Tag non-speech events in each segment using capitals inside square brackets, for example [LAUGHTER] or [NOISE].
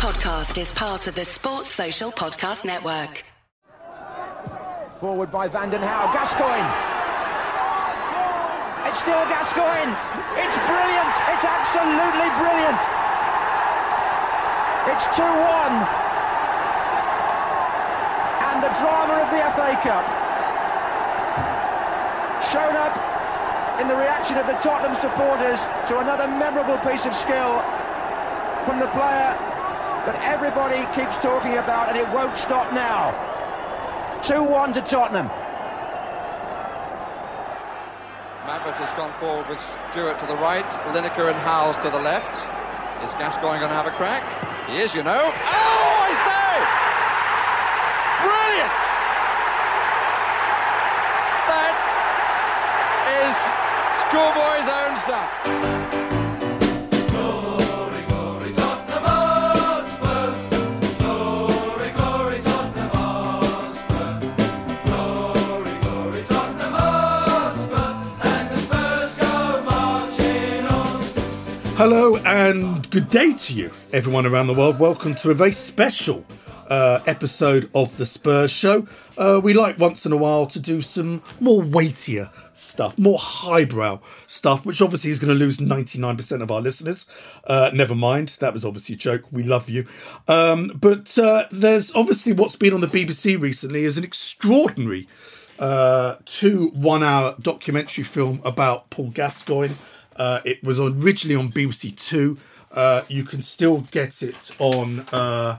podcast is part of the Sports Social Podcast Network. Forward by Vanden Hauwe. Gascoigne. It's still Gascoigne. It's brilliant. It's absolutely brilliant. It's 2 1. And the drama of the FA Cup shown up in the reaction of the Tottenham supporters to another memorable piece of skill from the player that everybody keeps talking about, and it won't stop now. 2-1 to Tottenham. Maverick has gone forward with Stewart to the right, Lineker and Howells to the left. Is Gascoigne going to have a crack? He is, you know. Oh, I say! Brilliant! That is schoolboy's own stuff. Hello and good day to you, everyone around the world. Welcome to a very special uh, episode of the Spurs Show. Uh, we like once in a while to do some more weightier stuff, more highbrow stuff, which obviously is going to lose 99% of our listeners. Uh, never mind, that was obviously a joke. We love you. Um, but uh, there's obviously what's been on the BBC recently is an extraordinary uh, two one hour documentary film about Paul Gascoigne. Uh, it was originally on BBC Two. Uh, you can still get it on uh,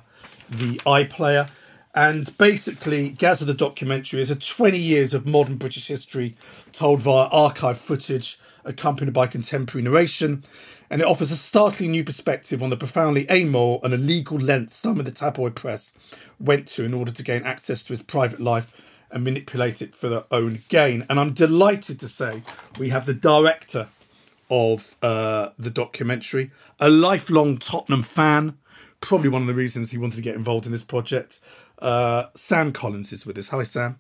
the iPlayer. And basically, Gazza the documentary is a 20 years of modern British history told via archive footage accompanied by contemporary narration. And it offers a startling new perspective on the profoundly amoral and illegal lengths some of the tabloid press went to in order to gain access to his private life and manipulate it for their own gain. And I'm delighted to say we have the director of uh, the documentary, a lifelong Tottenham fan, probably one of the reasons he wanted to get involved in this project. Uh, Sam Collins is with us. Hi, Sam.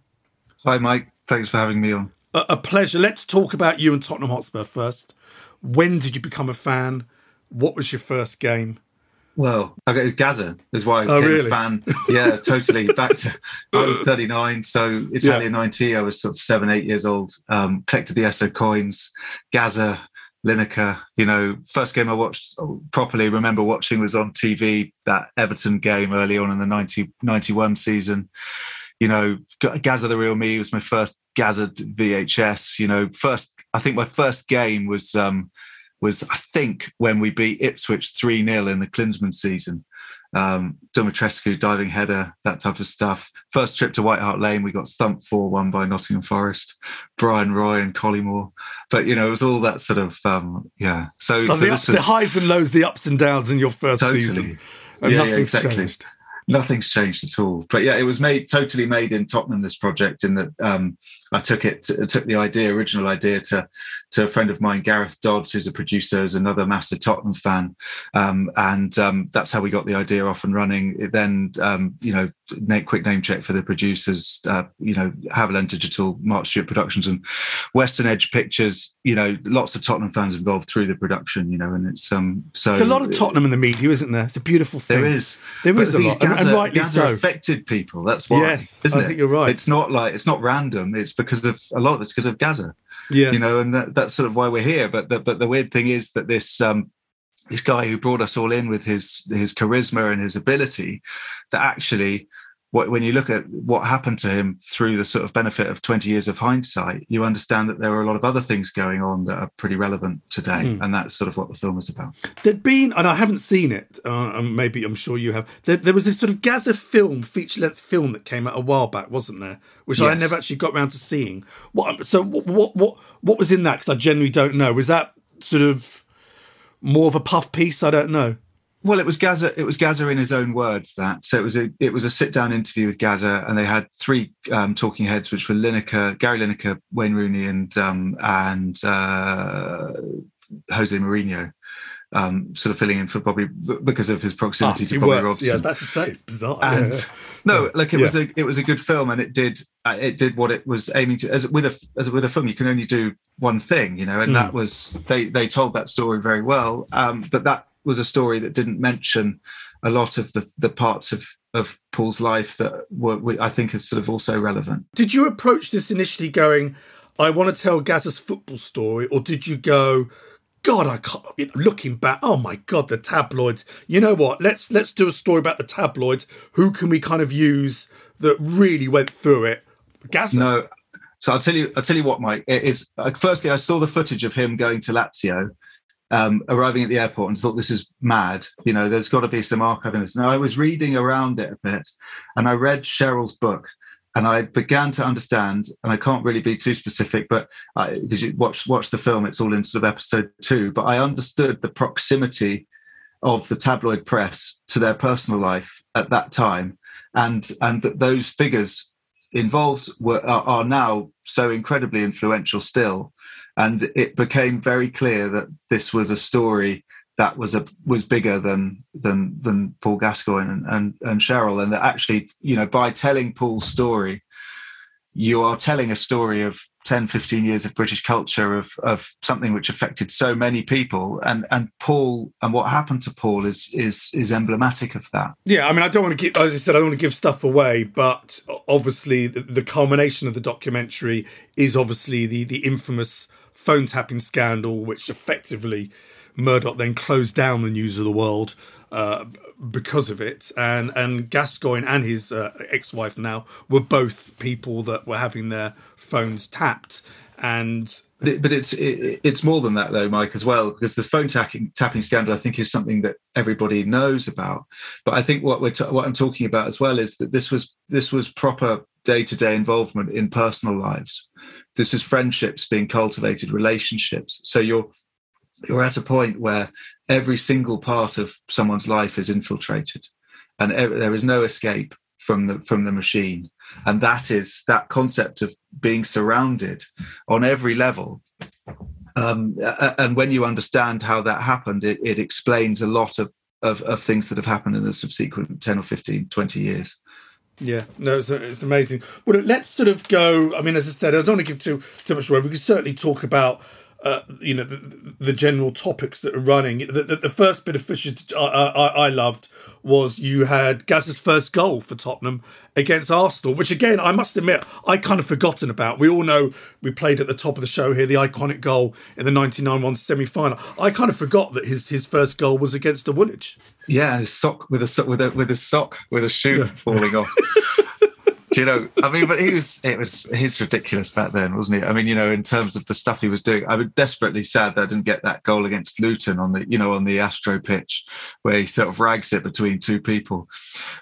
Hi, Mike. Thanks for having me on. A, a pleasure. Let's talk about you and Tottenham Hotspur first. When did you become a fan? What was your first game? Well, okay, Gazza is why I Oh, became really? a fan. Yeah, totally. [LAUGHS] Back to I was 39, so Italian 90. I was sort of seven, eight years old. Um, collected the Esso coins. Gazza, Lineker. You know, first game I watched properly. Remember watching was on TV. That Everton game early on in the 90, 91 season. You know, Gazza the real me was my first Gazza VHS. You know, first I think my first game was. um was I think when we beat Ipswich 3 0 in the Klinsmann season. Um, Dumitrescu, diving header, that type of stuff. First trip to White Hart Lane, we got thumped 4 1 by Nottingham Forest, Bryan Roy and Collymore. But, you know, it was all that sort of, um, yeah. So, so the, this the highs and lows, the ups and downs in your first Totally. season. And Yeah, yeah, nothing's exactly. changed. nothing's changed at all. But yeah, it was made totally made in Tottenham. This project, in that um, I took it, took the idea, original idea, to to a friend of mine, Gareth Dodds, who's a producer, is another massive Tottenham fan, um, and um, that's how we got the idea off and running. It then, um, you know, na- quick name check for the producers, uh, you know, Haviland Digital, Mark Stewart Productions, and Western Edge Pictures. You know, lots of Tottenham fans involved through the production. You know, and it's um, so There's a lot of Tottenham in the media, isn't there? It's a beautiful thing. There is. There But is a lot, and- and rightly Gazza so. affected people. That's why, Yes, isn't I it? think you're right. It's not like it's not random. It's because of a lot of it's because of Gazza. Yeah. You know, and that, that's sort of why we're here. But the, but the weird thing is that this um, this guy who brought us all in with his his charisma and his ability, that actually. What, when you look at what happened to him through the sort of benefit of 20 years of hindsight, you understand that there are a lot of other things going on that are pretty relevant today. Hmm. And that's sort of what the film is about. There'd been, and I haven't seen it. Uh, and maybe I'm sure you have. There, there was this sort of Gazza film, feature-length film that came out a while back, wasn't there? Which I never actually got round to seeing. What? So what? What? What, what was in that? Because I generally don't know. Was that sort of more of a puff piece? I don't know. Well, it was Gazza. It was Gazza in his own words. That so it was a it was a sit down interview with Gazza, and they had three um, talking heads, which were Lineker, Gary Lineker, Wayne Rooney, and um, and uh, Jose Mourinho, um, sort of filling in for Bobby because of his proximity Ah, to Bobby. Robson. Yeah, I was about to say it's bizarre. and Yeah. no, like it Yeah. was a it was a good film, and it did uh, it did what it was aiming to. As with a as with a film, you can only do one thing, you know, and Mm. that was they they told that story very well. Um, but that was a story that didn't mention a lot of the the parts of of Paul's life that were I think is sort of also relevant. Did you approach this initially going, I want to tell Gazza's football story, or did you go? God, I can't. You know, looking back, oh my God, the tabloids. You know what? Let's let's do a story about the tabloids. Who can we kind of use that really went through it? Gazza. No, so I'll tell you. I'll tell you what, Mike. It's uh, firstly, I saw the footage of him going to Lazio, um, arriving at the airport, and thought this is mad. You know, there's got to be some archive in this. Now I was reading around it a bit, and I read Cheryl's book, and I began to understand, and I can't really be too specific, but because you watch watch the film, it's all in sort of episode two. But I understood the proximity of the tabloid press to their personal life at that time, and and that those figures involved were are, are now so incredibly influential still, and it became very clear that this was a story that was a was bigger than than than Paul Gascoigne and, and and Cheryl, and that actually, you know, by telling Paul's story, you are telling a story of 10 15 years of british culture of of something which affected so many people. And and paul and what happened to paul is is is emblematic of that. Yeah i mean i don't want to give as i said i don't want to give stuff away but obviously the, the culmination of the documentary is obviously the the infamous phone tapping scandal which effectively Murdoch then closed down the News of the World uh, because of it, and and Gascoigne and his uh, ex-wife now were both people that were having their phones tapped, and. But, it, but it's it, it's more than that though, Mike, as well, because the phone tapping tapping scandal, I think, is something that everybody knows about. But I think what we're what I'm talking about as well is that this was this was proper day to day involvement in personal lives. This is friendships being cultivated, relationships. So you're you're at a point where every single part of someone's life is infiltrated and there is no escape from the from the machine and that is that concept of being surrounded on every level um, and when you understand how that happened it, it explains a lot of, of, of things that have happened in the subsequent 10 or 15 20 years yeah, no, it's, it's amazing. Well, let's sort of go. I mean, as I said, I don't want to give too too much away. We can certainly talk about uh, you know the, the, general topics that are running. The, the, the first bit of footage I, I, I, loved was you had Gazza's first goal for Tottenham against Arsenal, which again I must admit I kind of forgotten about. We all know we played at the top of the show here the iconic goal in the '99 one semi final. I kind of forgot that his his first goal was against the Woolwich. Yeah, his sock with a with a with a sock with a shoe yeah. falling off. [LAUGHS] Do you know? I mean, but he was it was he's ridiculous back then, wasn't he? I mean, you know, in terms of the stuff he was doing, I was desperately sad that I didn't get that goal against Luton on the you know on the Astro pitch where he sort of rags it between two people.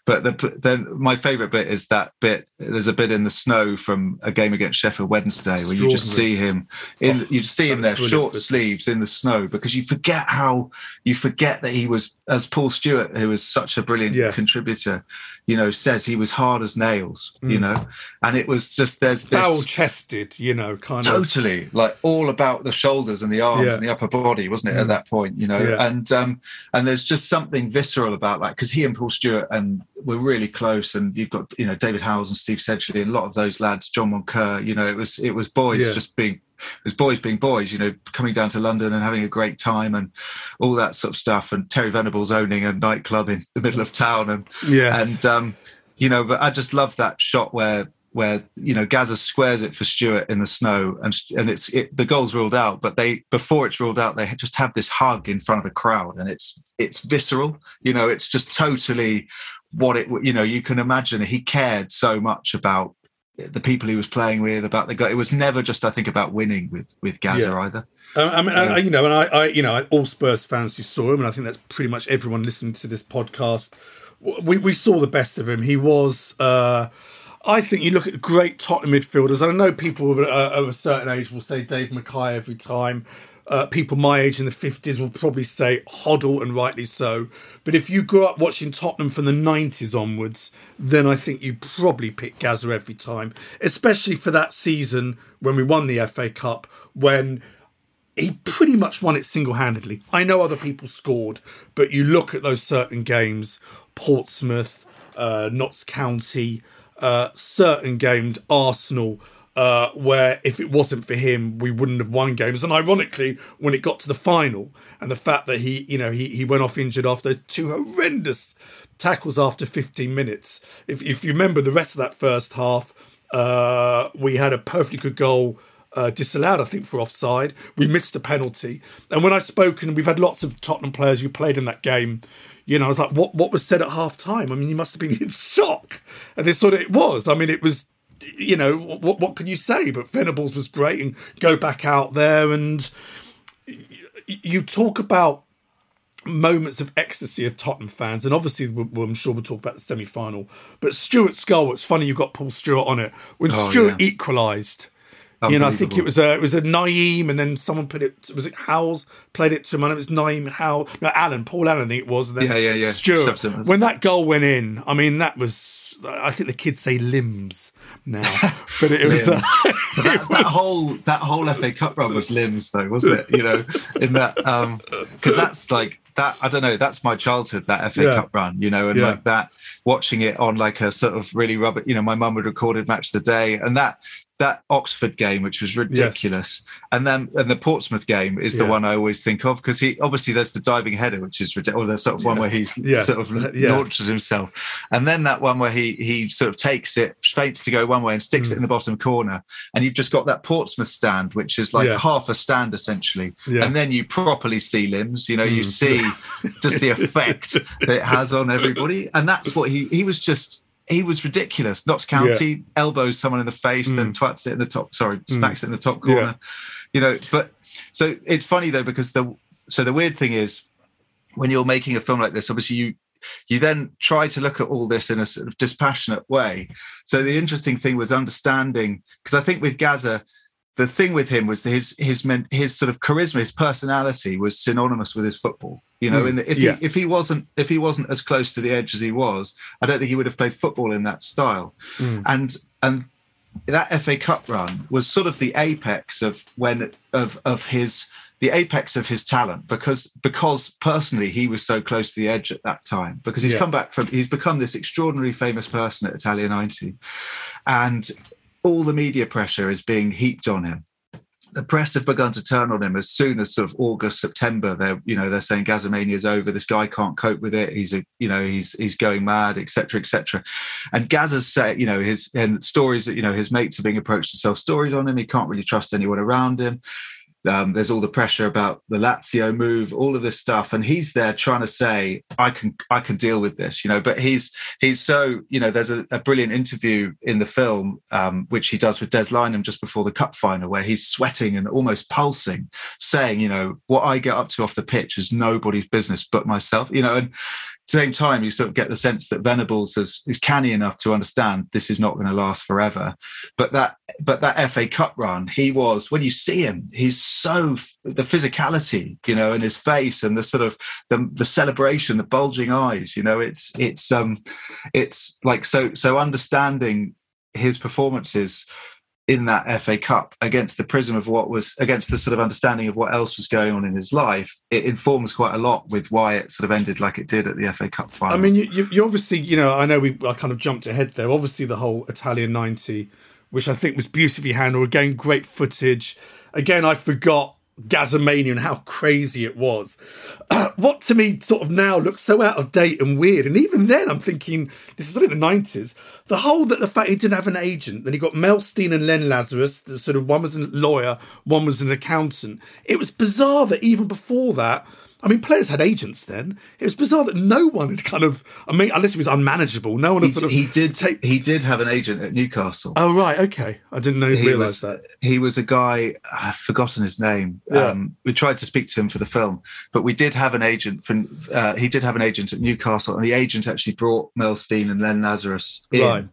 But the, then my favourite bit is that bit. There's a bit in the snow from a game against Sheffield Wednesday where you just see him in oh, you see him there short sleeves in the snow because you forget how you forget that he was as Paul Stewart who was such a brilliant contributor you know, says he was hard as nails, mm. you know, and it was just there's this foul chested, you know, kind totally, of totally like all about the shoulders and the arms yeah. and the upper body, wasn't it? Mm. At that point, you know, yeah. and um, and there's just something visceral about that because he and Paul Stewart and we're really close, and you've got you know David Howells and Steve Sedgley and a lot of those lads, John Moncur, you know, it was it was boys yeah. just being as boys being boys, you know, coming down to London and having a great time and all that sort of stuff. And Terry Venables owning a nightclub in the middle of town, and yeah, and um, you know, but I just love that shot where where you know Gazza squares it for Stewart in the snow, and and it's it, the goal's ruled out, but they before it's ruled out, they just have this hug in front of the crowd, and it's it's visceral. You know, it's just totally what it you know you can imagine he cared so much about the people he was playing with, about the guy. It was never just, I think, about winning with with Gazza yeah. either. Um, I mean, I, you know, and I, I, you know, all Spurs fans who saw him, and I think that's pretty much everyone listening to this podcast. We we saw the best of him. He was. Uh, I think you look at great Tottenham midfielders. I know people of a, of a certain age will say Dave Mackay every time uh, people my age in the 50s will probably say Hoddle, and rightly so. But if you grew up watching Tottenham from the 90s onwards, then I think you probably pick Gazza every time, especially for that season when we won the FA Cup, when he pretty much won it single handedly. I know other people scored, but you look at those certain games Portsmouth, uh, Notts County, uh, certain games, Arsenal. uh, where if it wasn't for him, we wouldn't have won games. And ironically, when it got to the final, and the fact that he, you know, he he went off injured after two horrendous tackles after 15 minutes. If if you remember the rest of that first half, uh, we had a perfectly good goal. Uh, disallowed, I think, for offside. We missed a penalty. And when I spoke, and we've had lots of Tottenham players who played in that game, you know, I was like, what, what was said at half time? I mean, you must have been in [LAUGHS] shock. And they sort of, it was. I mean, it was you know, what what can you say? But Venables was great, and go back out there, and you talk about moments of ecstasy of Tottenham fans, and obviously, we'll, I'm sure we'll talk about the semi final. But Stuart goal, it's funny you got Paul Stewart on it when oh, Stewart yeah. equalised. You know, I think it was a it was a Nayim, and then someone put it. Was it Howells played it to him? And it was Nayim Howell, no Allen, Paul Allen, I think it was. yeah, yeah, yeah. Stewart. When that goal went in, I mean, that was. I think the kids say limbs now, but it was, uh, [LAUGHS] that, that, whole that whole FA Cup run was limbs, though, wasn't it? You know, in that because um, that's like that. I don't know. That's my childhood. That FA yeah. Cup run, you know, and yeah. like that watching it on like a sort of really rubber. You know, my mum would recorded match of the day, and that that Oxford game, which was ridiculous, yes. and then and the Portsmouth game is the yeah. one I always think of because he obviously there's the diving header, which is ridiculous. Or there's sort of one where he yeah. sort of yeah. launches himself, and then that one where he he sort of takes it, feints to go one way and sticks mm. it in the bottom corner, and you've just got that Portsmouth stand, which is like half a stand essentially, and then you properly see limbs. You know, mm. you see [LAUGHS] just the effect that it has on everybody, and that's what he he was just he was ridiculous. Notts County yeah. elbows someone in the face, mm. then twats it in the top. Sorry, mm. smacks mm. it in the top corner. Yeah. You know, but so it's funny though because the so the weird thing is when you're making a film like this, obviously you you then try to look at all this in a sort of dispassionate way. So the interesting thing was understanding because I think with Gazza the thing with him was his his his sort of charisma, his personality was synonymous with his football. You know, mm, the, if yeah. he if he wasn't if he wasn't as close to the edge as he was, I don't think he would have played football in that style. Mm. And and that FA Cup run was sort of the apex of when of of his the apex of his talent because because personally he was so close to the edge at that time because he's yeah. come back from he's become this extraordinary famous person at Italia 90 and all the media pressure is being heaped on him. The press have begun to turn on him as soon as sort of August, September. They're, you know, they're saying Gazzamania is over. This guy can't cope with it. He's a, you know, he's he's going mad, etc., etc. And Gazza's said, you know, his and stories that you know his mates are being approached to sell stories on him. He can't really trust anyone around him. Um, there's all the pressure about the Lazio move, all of this stuff, and he's there trying to say, "I can, I can deal with this," you know. But he's he's so, you know. There's a, a brilliant interview in the film um, which he does with Des Lynam just before the cup final, where he's sweating and almost pulsing, saying, "You know, what I get up to off the pitch is nobody's business but myself," you know. And same time, you sort of get the sense that Venables is, is canny enough to understand this is not going to last forever. But that, but that FA Cup run, he was when you see him, he's so the physicality, you know, in his face and the sort of the, the celebration, the bulging eyes. You know, it's it's um, it's like so so understanding his performances in that FA Cup against the prism of what was against the sort of understanding of what else was going on in his life, it informs quite a lot with why it sort of ended like it did at the FA Cup final. I mean, you, you obviously, you know, I know we I kind of jumped ahead there. Obviously, the whole Italian ninety, which I think was beautifully handled. Again, great footage. Again, I forgot Gazzamania and how crazy it was. Uh, [CLEARS THROAT] what to me sort of now looks so out of date and weird. And even then, I'm thinking this was in the nineties. The whole that the fact he didn't have an agent, then he got Mel Stein and Len Lazarus. The sort of one was a lawyer, one was an accountant. It was bizarre that even before that, I mean, players had agents then. It was bizarre that no one had kind of, I mean, unless it was unmanageable, no one had sort of. He did take. He did have an agent at Newcastle. Oh right, okay. I didn't know. Realize that he was a guy. I've forgotten his name. Yeah. Um, we tried to speak to him for the film, but we did have an agent. From uh, he did have an agent at Newcastle, and the agent actually brought Mel Stein and Len Lazarus in. Right.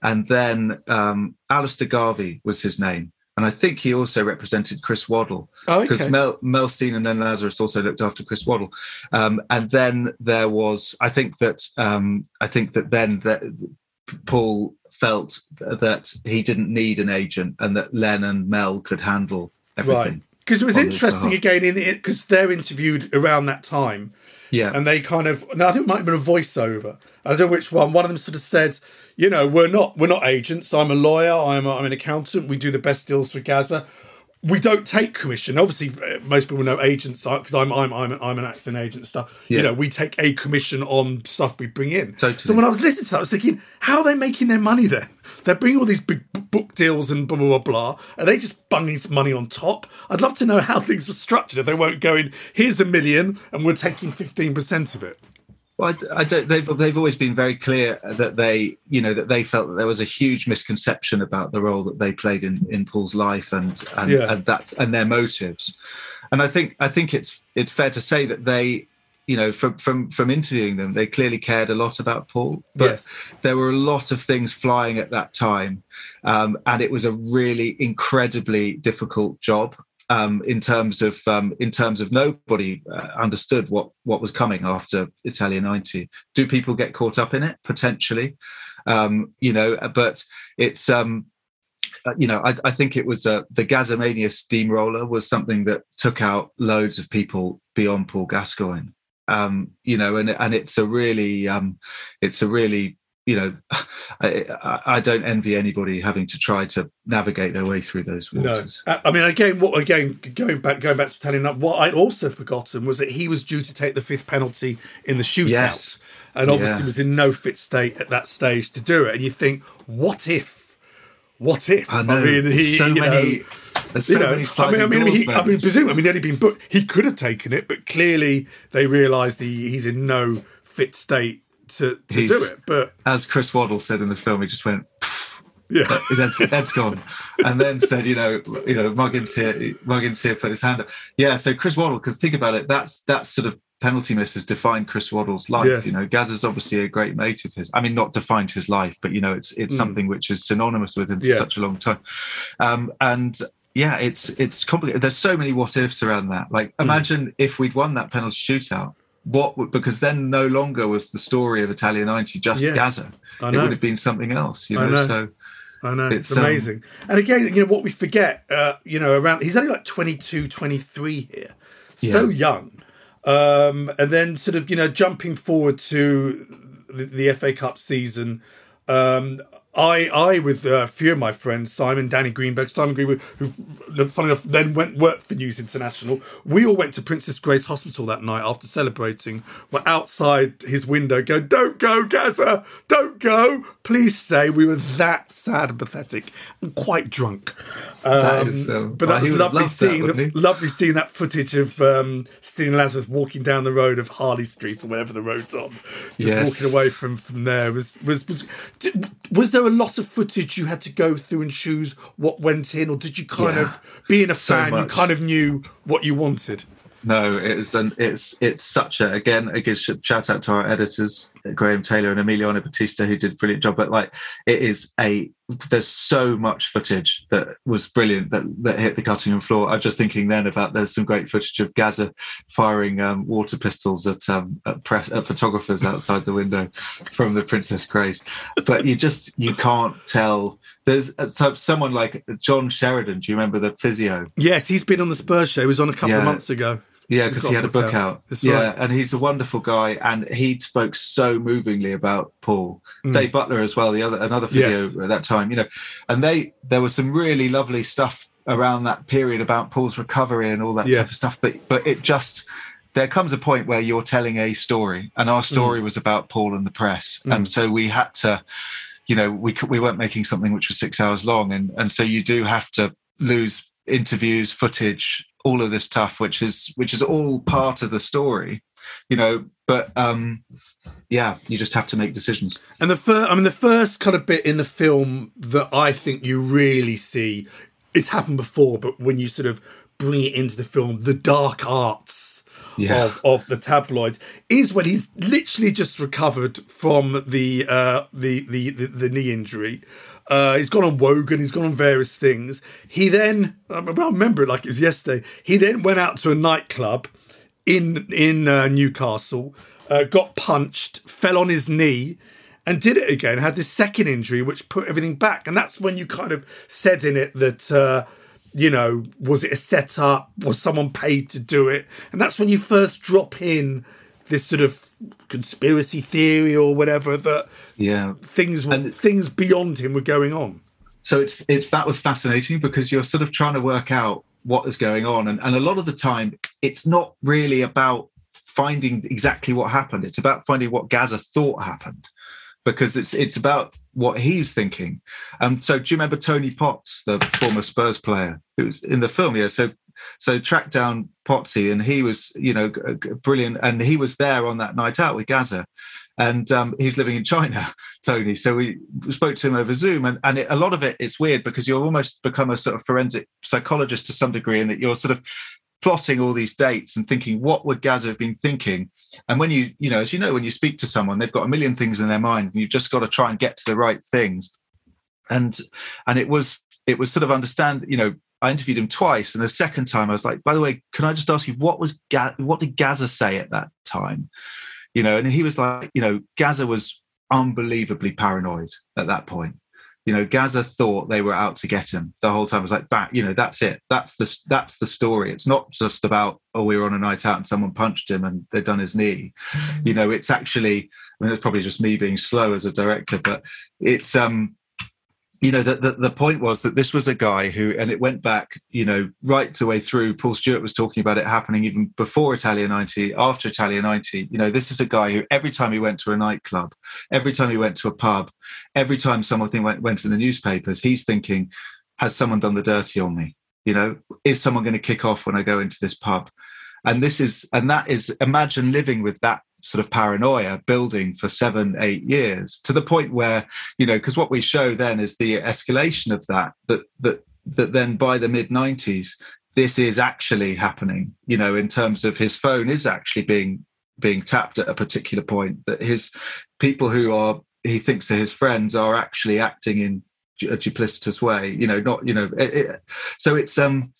And then um, Alastair Garvie was his name and I think he also represented Chris Waddle because oh, okay. Mel, Mel Stein and then Lazarus also looked after Chris Waddle. Um, and then there was, I think that um, I think that then that Paul felt that he didn't need an agent and that Len and Mel could handle everything. Right. Because it was interesting again in it because they're interviewed around that time. Yeah. And they kind of now I think it might have been a voiceover. I don't know which one. One of them sort of said, you know, we're not we're not agents. I'm a lawyer. I'm a, I'm an accountant. We do the best deals for Gazza. We don't take commission. Obviously, uh, most people know agents are because I'm I'm I'm an, I'm an acting agent and stuff. You know, we take a commission on stuff we bring in. Totally. So when I was listening to that, I was thinking, how are they making their money then? They're bringing all these big book deals and blah blah blah blah. Are they just bunging some money on top? I'd love to know how things were structured. If they weren't going, here's a million and we're taking fifteen percent of it. Well, I I, don't. They've they've always been very clear that they, you know, that they felt that there was a huge misconception about the role that they played in in Paul's life and and, Yeah. and that and their motives. And I think I think it's it's fair to say that they, you know, from from from interviewing them, they clearly cared a lot about Paul. But Yes. there were a lot of things flying at that time, um, and it was a really incredibly difficult job um, in terms of um, in terms of nobody uh, understood what what was coming after Italia '90. Do people get caught up in it potentially? Um, you know, but it's um, uh, you know, I, I think it was uh, the Gazzamania steamroller was something that took out loads of people beyond Paul Gascoigne. Um, you know, and and it's a really um, it's a really you know, [SIGHS] I, I- don't envy anybody having to try to navigate their way through those waters. I I mean, again, what again going back going back to telling up what I'd also forgotten was that he was due to take the fifth penalty in the shootout, Yes. and obviously Yeah. was in no fit state at that stage to do it. And you think, what if? What if? I know. mean, There's so you know, many. There's so you know, many I mean, I mean, he, I mean, presumably, I mean, he'd been booked. He could have taken it, but clearly they realised he, he's in no fit state to, to He's- do it. But as Chris Waddle said in the film, he just went. yeah, Ed's, Ed's gone, and then said, you know, you know, Muggins here, Muggins here, put his hand up. Yeah, so Chris Waddle, because think about it, that's that sort of penalty miss has defined Chris Waddle's life. Yes. You know, Gaz is obviously a great mate of his. I mean, not defined his life, but you know, it's it's something which is synonymous with him for Mm. Yes. such a long time. Um, and yeah, it's it's complicated. There's so many what ifs around that. Like, Mm. imagine if we'd won that penalty shootout. What would because then no longer was the story of Italia 90 just Yeah. Gazza. It would have been something else, you know. know. So I know it's, It's, um, amazing. and again, you know what we forget, uh, you know, around he's only like 22, 23 here, so young. Um, and then sort of you know jumping forward to the, the FA Cup season. Um, I, I, with uh, a few of my friends, Simon, Danny Greenberg, Simon Greenberg, who, funny enough, then went worked for News International. We all went to Princess Grace Hospital that night after celebrating. We're outside his window, go, "Don't go, Gazza! Don't go! Please stay." We were that sad and pathetic, and quite drunk. Um, is, um, but well, that was he would have lovely loved that, seeing the, lovely seeing that footage of um, Stephen Lansworth walking down the road of Harley Street or whatever the road's on, just Yes. walking away from from there. Was was was was there a lot of footage you had to go through and choose what went in, or did you kind Yeah. of being a So fan, you kind of knew what you wanted? No, it's an it's it's such a again a good shout out to our editors Graham Taylor and Emiliano Batista who did a brilliant job. But like it is a there's so much footage that was brilliant that that hit the cutting room floor. I was just thinking then about there's some great footage of Gazza firing um, water pistols at um, at, press, at photographers outside the window from the Princess Grace. But you just you can't tell. There's uh, so, someone like John Sheridan. Do you remember the physio? Yes, he's been on the Spurs show. He was on a couple of months ago. Yeah, because he had a book out. That's yeah, right. and he's a wonderful guy, and he spoke so movingly about Paul. Dave Butler as well, the other another physio Mm. Yes. at that time, you know, and they there was some really lovely stuff around that period about Paul's recovery and all that Yeah. type of stuff. But but it just there comes a point where you're telling a story, and our Mm. story was about Paul and the press, and so we had to, you know, we we weren't making something which was six hours long, and and so you do have to lose interviews, footage, all of this stuff, which is which is all part of the story, you know. But um, yeah, you just have to make decisions. And the first, I mean, the first kind of bit in the film that I think you really see, it's happened before, but when you sort of bring it into the film, the dark arts Yeah. of, of the tabloids is when he's literally just recovered from the uh, the, the the the knee injury. Uh, he's gone on Wogan. He's gone on various things. He then, I remember it like it was yesterday. He then went out to a nightclub in in uh, Newcastle, uh, got punched, fell on his knee, and did it again. Had this second injury, which put everything back, and that's when you kind of said in it that uh, you know, was it a setup? Was someone paid to do it? And that's when you first drop in this sort of conspiracy theory or whatever that yeah things and, things beyond him were going on. So it's it's that was fascinating because you're sort of trying to work out what is going on, and and a lot of the time it's not really about finding exactly what happened. It's about finding what Gazza thought happened because it's it's about what he's thinking. Um, so do you remember Tony Potts, the former Spurs player, who was in the film? Yeah. So so tracked down Potsy, and he was you know brilliant, and he was there on that night out with Gazza, And um, he's living in China, [LAUGHS] Tony. So we spoke to him over Zoom, and, and it, a lot of it, it's weird because you're almost become a sort of forensic psychologist to some degree, in that you're sort of plotting all these dates and thinking what would Gazza have been thinking? And when you you know as you know when you speak to someone they've got a million things in their mind and you've just got to try and get to the right things. And and it was it was sort of understand you know I interviewed him twice and the second time I was like by the way can I just ask you what was Ga- what did Gazza say at that time you know and he was like you know Gazza was unbelievably paranoid at that point you know, Gazza thought they were out to get him the whole time. I was like, back, you know, that's it. That's the that's the story. It's not just about oh, we were on a night out and someone punched him and they'd done his knee. You know, it's actually. I mean, it's probably just me being slow as a director, but it's um you know, the, the, the, point was that this was a guy who, and it went back, you know, right the way through. Paul Stewart was talking about it happening even before Italia 90, after Italia 90. You know, this is a guy who every time he went to a nightclub, every time he went to a pub, every time something went, went to the newspapers, he's thinking, has someone done the dirty on me? You know, is someone going to kick off when I go into this pub? And this is, and that is, imagine living with that sort of paranoia building for seven, eight years to the point where, you know, because what we show then is the escalation of that, that, that, that then by the mid 90s, this is actually happening, you know, in terms of his phone is actually being being tapped at a particular point that his people who are he thinks are his friends are actually acting in a duplicitous way you know not you know it, it, so it's um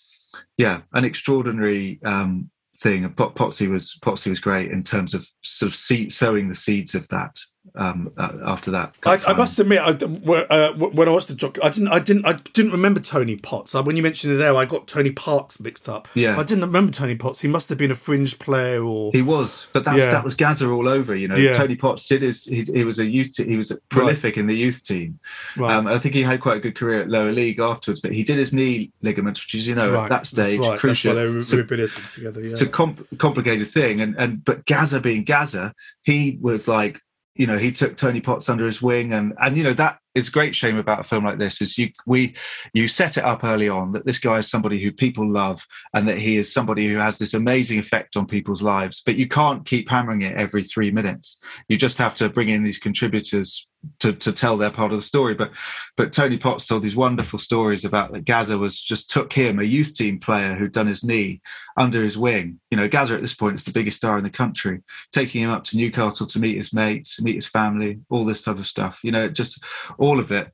yeah an extraordinary um thing. And Potsy was Potsy was great in terms of sort of sowing the seeds of that um, uh, after that. I, I, must admit, I, uh, when I watched the doc, I didn't, I didn't, I didn't remember Tony Potts. When you mentioned it there, I got Tony Parks mixed up. Yeah, I didn't remember Tony Potts. He must have been a fringe player, or he was, but that's, yeah. that was Gazza all over. You know, yeah. Tony Potts did his. He, he was a youth. He was prolific right. in the youth team. Right. Um, I think he had quite a good career at lower league afterwards, but he did his knee ligaments, which is you know right. at that stage right. crucial. That's why they together. Yeah. It's a comp- complicated thing, and and but Gazza being Gazza, he was like you know he took Tony Potts under his wing, and and you know that is a great shame about a film like this is you we you set it up early on that this guy is somebody who people love and that he is somebody who has this amazing effect on people's lives, but you can't keep hammering it every three minutes. You just have to bring in these contributors to, to tell their part of the story. But but Tony Potts told these wonderful stories about that Gazza was just took him, a youth team player who'd done his knee, under his wing. You know, Gazza at this point is the biggest star in the country, taking him up to Newcastle to meet his mates, meet his family, all this type of stuff. You know, just all of it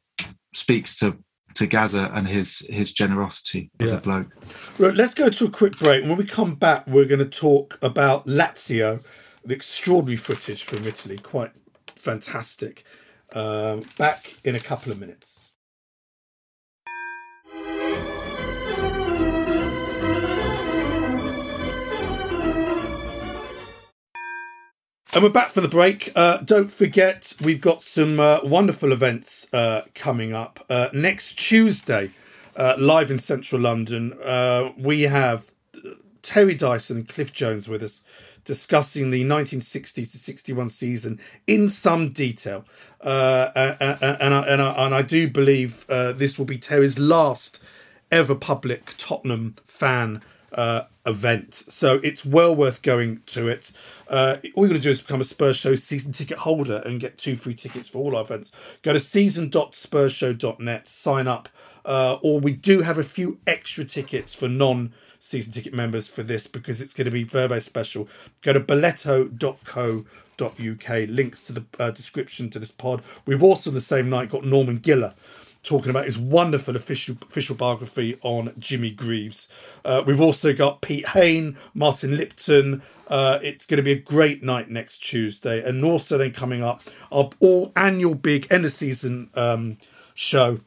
speaks to to Gazza and his his generosity as yeah. a bloke. Right, let's go to a quick break. When we come back, we're going to talk about Lazio, the extraordinary footage from Italy, quite fantastic. Um, back in a couple of minutes. And we're back for the break. Uh, don't forget, we've got some uh, wonderful events uh, coming up. Uh, next Tuesday, uh, live in central London, uh, we have Terry Dyson and Cliff Jones with us discussing the 1960s to 61 season in some detail. And, and, I, and, I, and I do believe this will be Terry's last ever public Tottenham fan uh, event. So it's well worth going to it. Uh, all you got to do is become a Spurs Show season ticket holder and get two free tickets for all our events. Go to season.spursshow.net, sign up. Uh, or we do have a few extra tickets for non season ticket members for this because it's going to be very, very special. Go to billetto.co.uk, links to the uh, description to this pod. We've also the same night got Norman Giller talking about his wonderful official official biography on Jimmy Greaves. Uh, we've also got Pete Hain, Martin Lipton. Uh, it's going to be a great night next Tuesday, and also then coming up our all annual big end of season um, show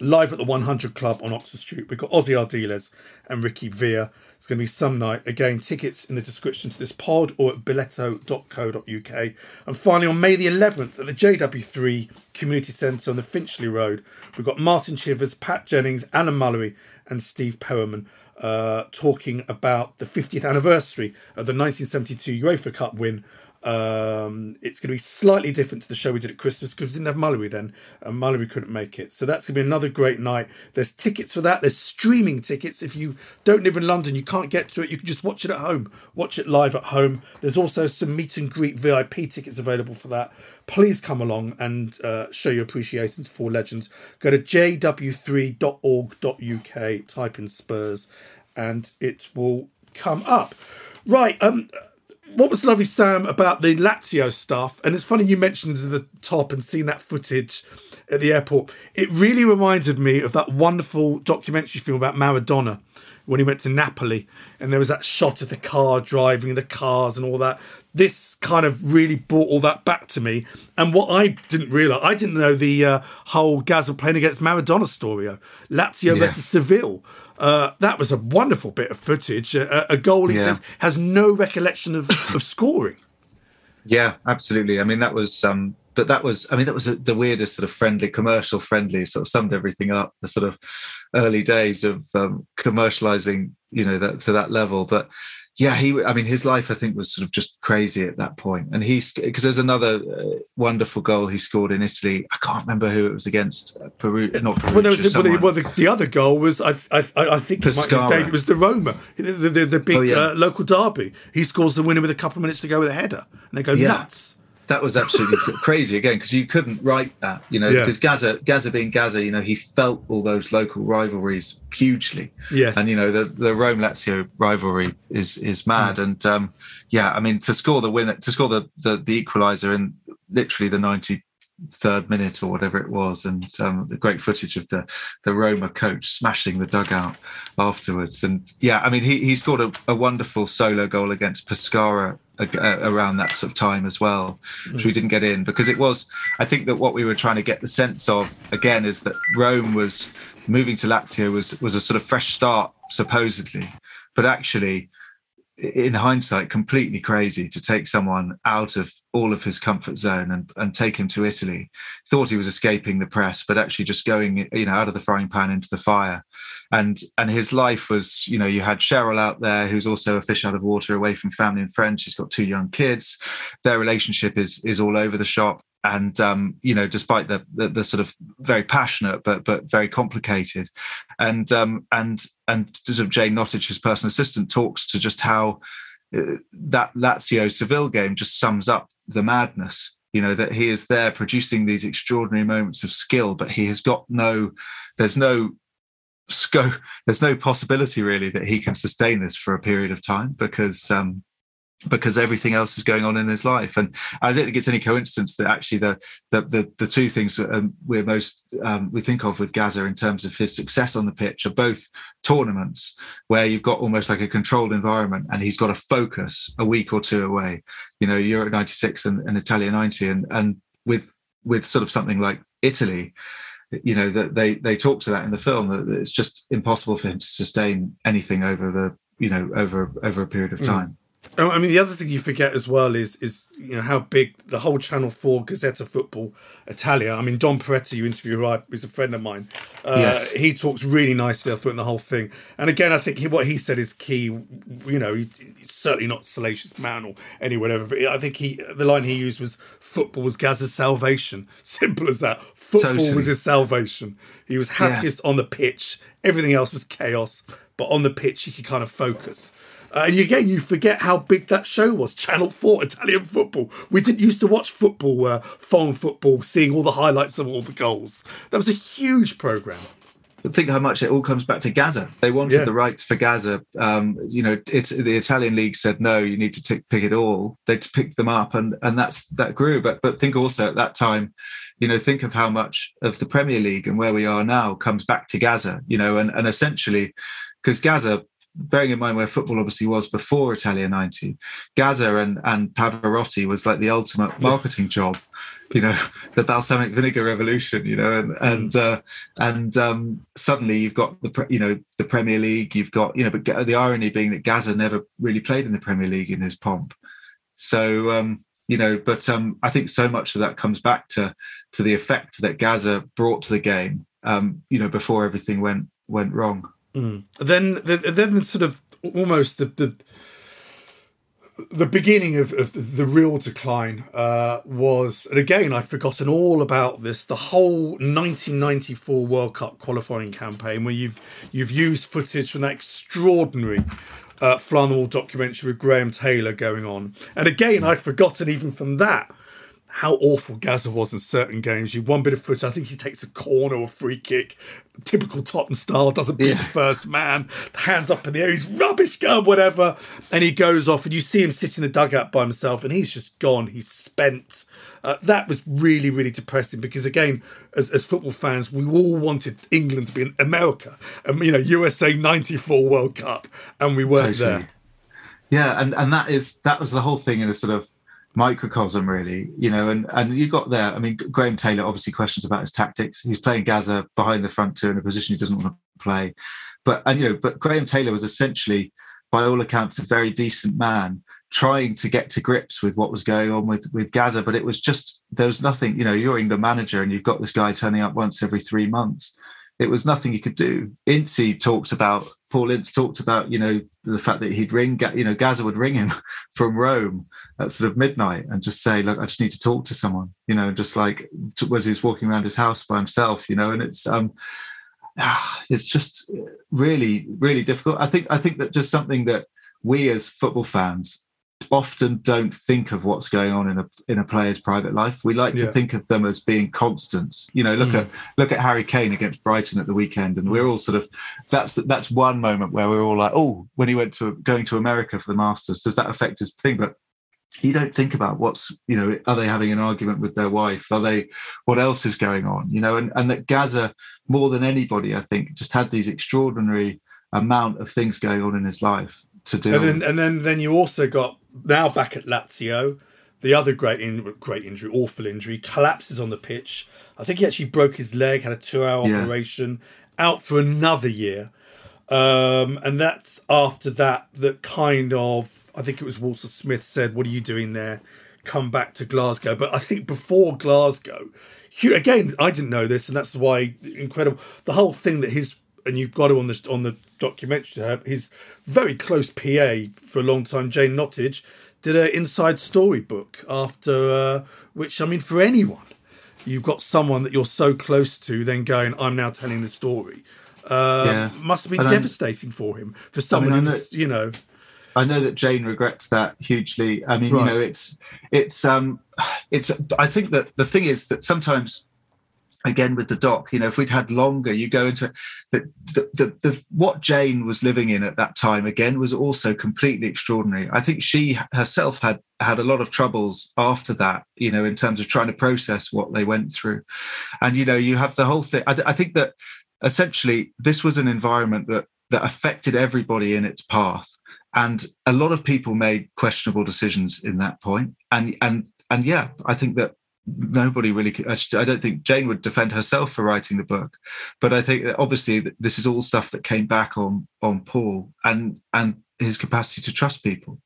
live at the 100 Club on Oxford Street. We've got Ozzy Ardiles and Ricky Villa. It's going to be some night. Again, tickets in the description to this pod or at billetto.co.uk. And finally, on May the 11th at the JW3 Community Centre on the Finchley Road, we've got Martin Chivers, Pat Jennings, Alan Mullery, and Steve Perryman uh, talking about the 50th anniversary of the 1972 UEFA Cup win um, it's going to be slightly different to the show we did at Christmas because we didn't have Mullery then, and Mullery couldn't make it. So that's going to be another great night. There's tickets for that. There's streaming tickets. If you don't live in London, you can't get to it. You can just watch it at home. Watch it live at home. There's also some meet and greet VIP tickets available for that. Please come along and uh, show your appreciation to Four Legends. Go to jw3.org.uk. Type in Spurs, and it will come up. Right. Um what was lovely, Sam, about the Lazio stuff, and it's funny you mentioned the top and seeing that footage at the airport. It really reminded me of that wonderful documentary film about Maradona when he went to Napoli, and there was that shot of the car driving the cars and all that. This kind of really brought all that back to me. And what I didn't realise, I didn't know the uh, whole Gazza playing against Maradona story, Lazio yeah. versus Seville. Uh, that was a wonderful bit of footage. A, a goal, he yeah. says, has no recollection of, [LAUGHS] of scoring. Yeah, absolutely. I mean, that was, um, but that was, I mean, that was a, the weirdest sort of friendly, commercial friendly, sort of summed everything up. The sort of early days of um, commercializing, you know, that to that level. But yeah, he. I mean, his life I think was sort of just crazy at that point. And he's because there's another uh, wonderful goal he scored in Italy. I can't remember who it was against. Uh, Peru, not Peru. Well, there was the, well, the, well the, the, other goal was I I, I think it, might, it was the Roma, the the, the big oh, yeah. uh, local derby. He scores the winner with a couple of minutes to go with a header, and they go yeah. nuts that was absolutely [LAUGHS] crazy again because you couldn't write that, you know, yeah. because Gaza Gazza being Gazza, you know, he felt all those local rivalries hugely. Yes. And you know, the the Rome Lazio rivalry is is mad. Mm. And um, yeah, I mean, to score the winner, to score the the, the equaliser in literally the ninety third minute or whatever it was, and um, the great footage of the the Roma coach smashing the dugout afterwards. And yeah, I mean, he he scored a, a wonderful solo goal against Pescara Uh, around that sort of time as well, which we mm. didn't get in because it was. I think that what we were trying to get the sense of again is that Rome was moving to Lazio was was a sort of fresh start supposedly, but actually in hindsight, completely crazy to take someone out of all of his comfort zone and, and take him to Italy. Thought he was escaping the press, but actually just going, you know, out of the frying pan into the fire. And and his life was, you know, you had Cheryl out there who's also a fish out of water, away from family and friends. She's got two young kids. Their relationship is is all over the shop and um, you know, despite the, the, the sort of very passionate but but very complicated, and um, and and sort of Jane Nottage, his personal assistant, talks to just how that Lazio Seville game just sums up the madness. You know that he is there producing these extraordinary moments of skill, but he has got no, there's no scope, [LAUGHS] there's no possibility really that he can sustain this for a period of time because um, because everything else is going on in his life. And I don't think it's any coincidence that actually the the the, the two things um, we're most um, we think of with Gazza in terms of his success on the pitch are both tournaments where you've got almost like a controlled environment, and he's got to focus a week or two away. You know, Euro '96 and, and Italia '90, and and with with sort of something like Italy you know that they they talk to that in the film that it's just impossible for him to sustain anything over the you know over over a period of mm. time I mean, the other thing you forget as well is is you know how big the whole Channel Four Gazzetta Football Italia. I mean, Don Peretta, you interview, right, who's a friend of mine. Uh, yes. He talks really nicely, I thought, in the whole thing. And again, I think he, what he said is key. You know, he, he's certainly not salacious man or any whatever, but I think he the line he used was "Football was Gazza's salvation." [LAUGHS] Simple as that. Football totally. was his salvation. He was happiest yeah. on the pitch. Everything else was chaos, but on the pitch you could kind of focus. Uh, and again, you forget how big that show was. Channel 4, Italian football. We didn't used to watch football, uh, foreign football, seeing all the highlights of all the goals. That was a huge programme. But think how much it all comes back to Gazza. They wanted yeah. the rights for Gazza. Um, you know, it's the Italian league said no, you need to pick it all. They picked them up, and and that's that grew. But but think also at that time, you know, think of how much of the Premier League and where we are now comes back to Gazza. You know, and and essentially, because Gazza, bearing in mind where football obviously was before Italia 90, Gazza and, and Pavarotti was like the ultimate marketing job, you know, [LAUGHS] the balsamic vinegar revolution, you know, and, and, uh, and um, suddenly you've got the, you know, the Premier League, you've got, you know, but the irony being that Gazza never really played in the Premier League in his pomp. So, um, you know, but um, I think so much of that comes back to to the effect that Gazza brought to the game, um, you know, before everything went went wrong. Mm. Then, then sort of almost the the, the beginning of, of, the real decline uh, was, and again, I'd forgotten all about this. The whole 1994 World Cup qualifying campaign, where you've you've used footage from that extraordinary uh, documentary with Graham Taylor going on, and again, I'd forgotten even from that how awful Gazza was in certain games. You one bit of footage, I think he takes a corner or free kick, typical Tottenham style, doesn't beat yeah. the first man, hands up in the air, he's rubbish gun, whatever. And he goes off, and you see him sitting in the dugout by himself, and he's just gone, he's spent. Uh, that was really, really depressing because, again, as, as football fans, we all wanted England to be in America, and you know, USA '94 World Cup, and we weren't totally. there. Yeah, and and that is that was the whole thing in a sort of microcosm really you know and and you got there i mean graham taylor obviously questions about his tactics he's playing Gazza behind the front two in a position he doesn't want to play but and you know but graham taylor was essentially by all accounts a very decent man trying to get to grips with what was going on with with Gazza. but it was just there was nothing. You know, you're the manager and you've got this guy turning up once every three months. It was nothing you could do. Ince talked about Paul Ince talked about, you know, the fact that he'd ring, you know, Gazza would ring him [LAUGHS] from Rome at sort of midnight and just say, look, I just need to talk to someone, you know, just like was he was walking around his house by himself, you know, and it's, um, it's just really, really difficult. I think, I think that just something that we as football fans often don't think of what's going on in a in a player's private life. We like yeah. to think of them as being constants. You know, look mm. at look at Harry Kane against Brighton at the weekend, and we're all sort of that's that's one moment where we're all like, oh, when he went to going to America for the Masters, does that affect his thing? But you don't think about what's you know are they having an argument with their wife are they what else is going on you know and and that Gazza more than anybody I think just had these extraordinary amount of things going on in his life to do and then and then then you also got now back at Lazio. The other great in, great injury, awful injury, collapses on the pitch. I think he actually broke his leg, had a two hour yeah. operation, out for another year. Um, and that's after that that kind of I think it was Walter Smith said, "What are you doing there? Come back to Glasgow." But I think before Glasgow, again, I didn't know this, and that's why incredible. The whole thing that his and you've got to on the on the documentary have his very close PA for a long time, Jane Nottage, did an inside story book after uh, which I mean for anyone, you've got someone that you're so close to, then going, I'm now telling the story. Uh, yeah. Must have been devastating for him for someone I mean, who's you know. I know that Jane regrets that hugely. I mean, right. you know, it's it's um it's I think that the thing is that sometimes again with the doc you know if we'd had longer you go into the, the, the, the, what jane was living in at that time again was also completely extraordinary. I think she herself had had a lot of troubles after that you know in terms of trying to process what they went through. And you know you have the whole thing i, I think that essentially this was an environment that that affected everybody in its path. And a lot of people made questionable decisions in that point. And and and yeah i think that nobody really i don't think jane would defend herself for writing the book but i think obviously this is all stuff that came back on on paul and and his capacity to trust people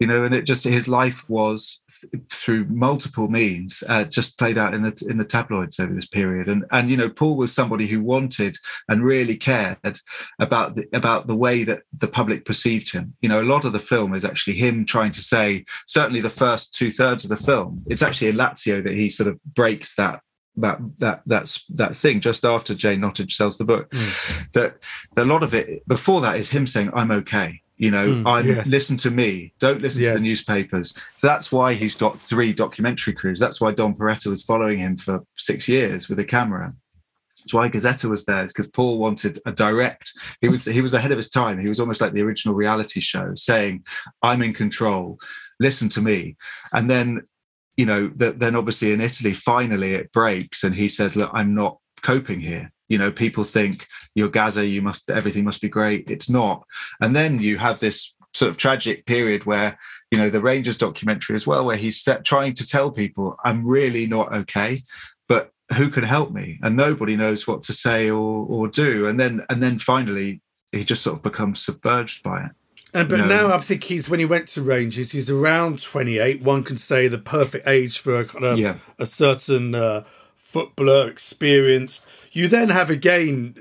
you know and it just his life was th- through multiple means uh, just played out in the in the tabloids over this period and and you know paul was somebody who wanted and really cared about the about the way that the public perceived him you know a lot of the film is actually him trying to say certainly the first two thirds of the film it's actually in lazio that he sort of breaks that that that that's that thing just after Jane Nottage sells the book. Mm. That a lot of it before that is him saying, "I'm okay." You know, mm, I'm yes. listen to me. Don't listen yes. to the newspapers. That's why he's got three documentary crews. That's why Don Peretta was following him for six years with a camera. That's why Gazzetta was there. Is because Paul wanted a direct. He was he was ahead of his time. He was almost like the original reality show, saying, "I'm in control. Listen to me." And then, you know, the, then obviously in Italy, finally it breaks, and he says, "Look, I'm not coping here." You know, people think you're gazza you must everything must be great. It's not. And then you have this sort of tragic period where you know the Rangers documentary as well, where he's set, trying to tell people I'm really not okay, but who can help me? And nobody knows what to say or or do. And then and then finally he just sort of becomes submerged by it. And but No. now I think he's when he went to Rangers, he's around twenty eight. One can say the perfect age for a kind of Yeah. a certain uh, footballer, experienced. You then have again,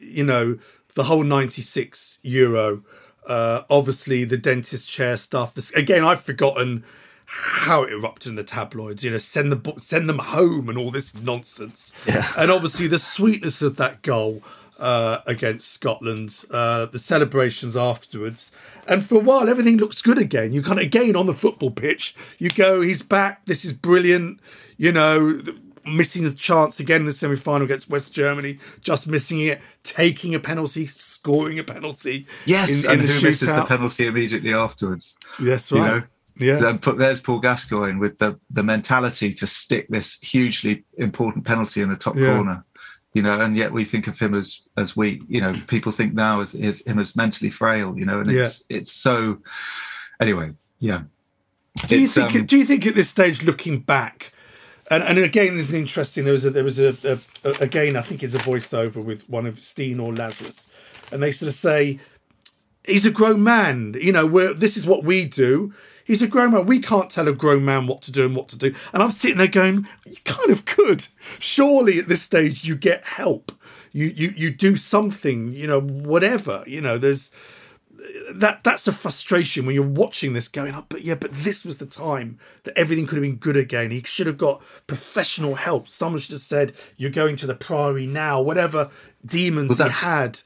you know, the whole ninety six Euro. Uh, obviously, the dentist chair stuff. This again, I've forgotten how it erupted in the tabloids. You know, send the send them home and all this nonsense. Yeah. And obviously, the sweetness of that goal uh, against Scotland, uh, the celebrations afterwards, and for a while everything looks good again. You kind of again on the football pitch, you go, he's back. This is brilliant. You know. Missing the chance again in the semi final against West Germany, just missing it, taking a penalty, scoring a penalty. Yes, in- and in who misses the penalty immediately afterwards? That's you know? yeah. There's Paul Gascoigne with the the mentality to stick this hugely important penalty in the top Yeah. corner. You know, and yet we think of him as as weak. You know, [CLEARS THROAT] people think now as if him as mentally frail. You know, and it's it's so. Anyway, yeah. Do you It's, think? um, do you think at this stage, looking back, and, and again, there's an interesting. There was a there was a, a, a again. I think it's a voiceover with one of Stein or Lazarus, and they sort of say, "He's a grown man. You know, we're this is what we do." He's a grown man. We can't tell a grown man what to do and what to do. And I'm sitting there going, you kind of could. Surely at this stage you get help. You you you do something, you know, whatever. You know, there's that that's a frustration when you're watching this going up but yeah but this was the time that everything could have been good again. He should have got professional help. Someone should have said you're going to the priory now whatever demons Well, he had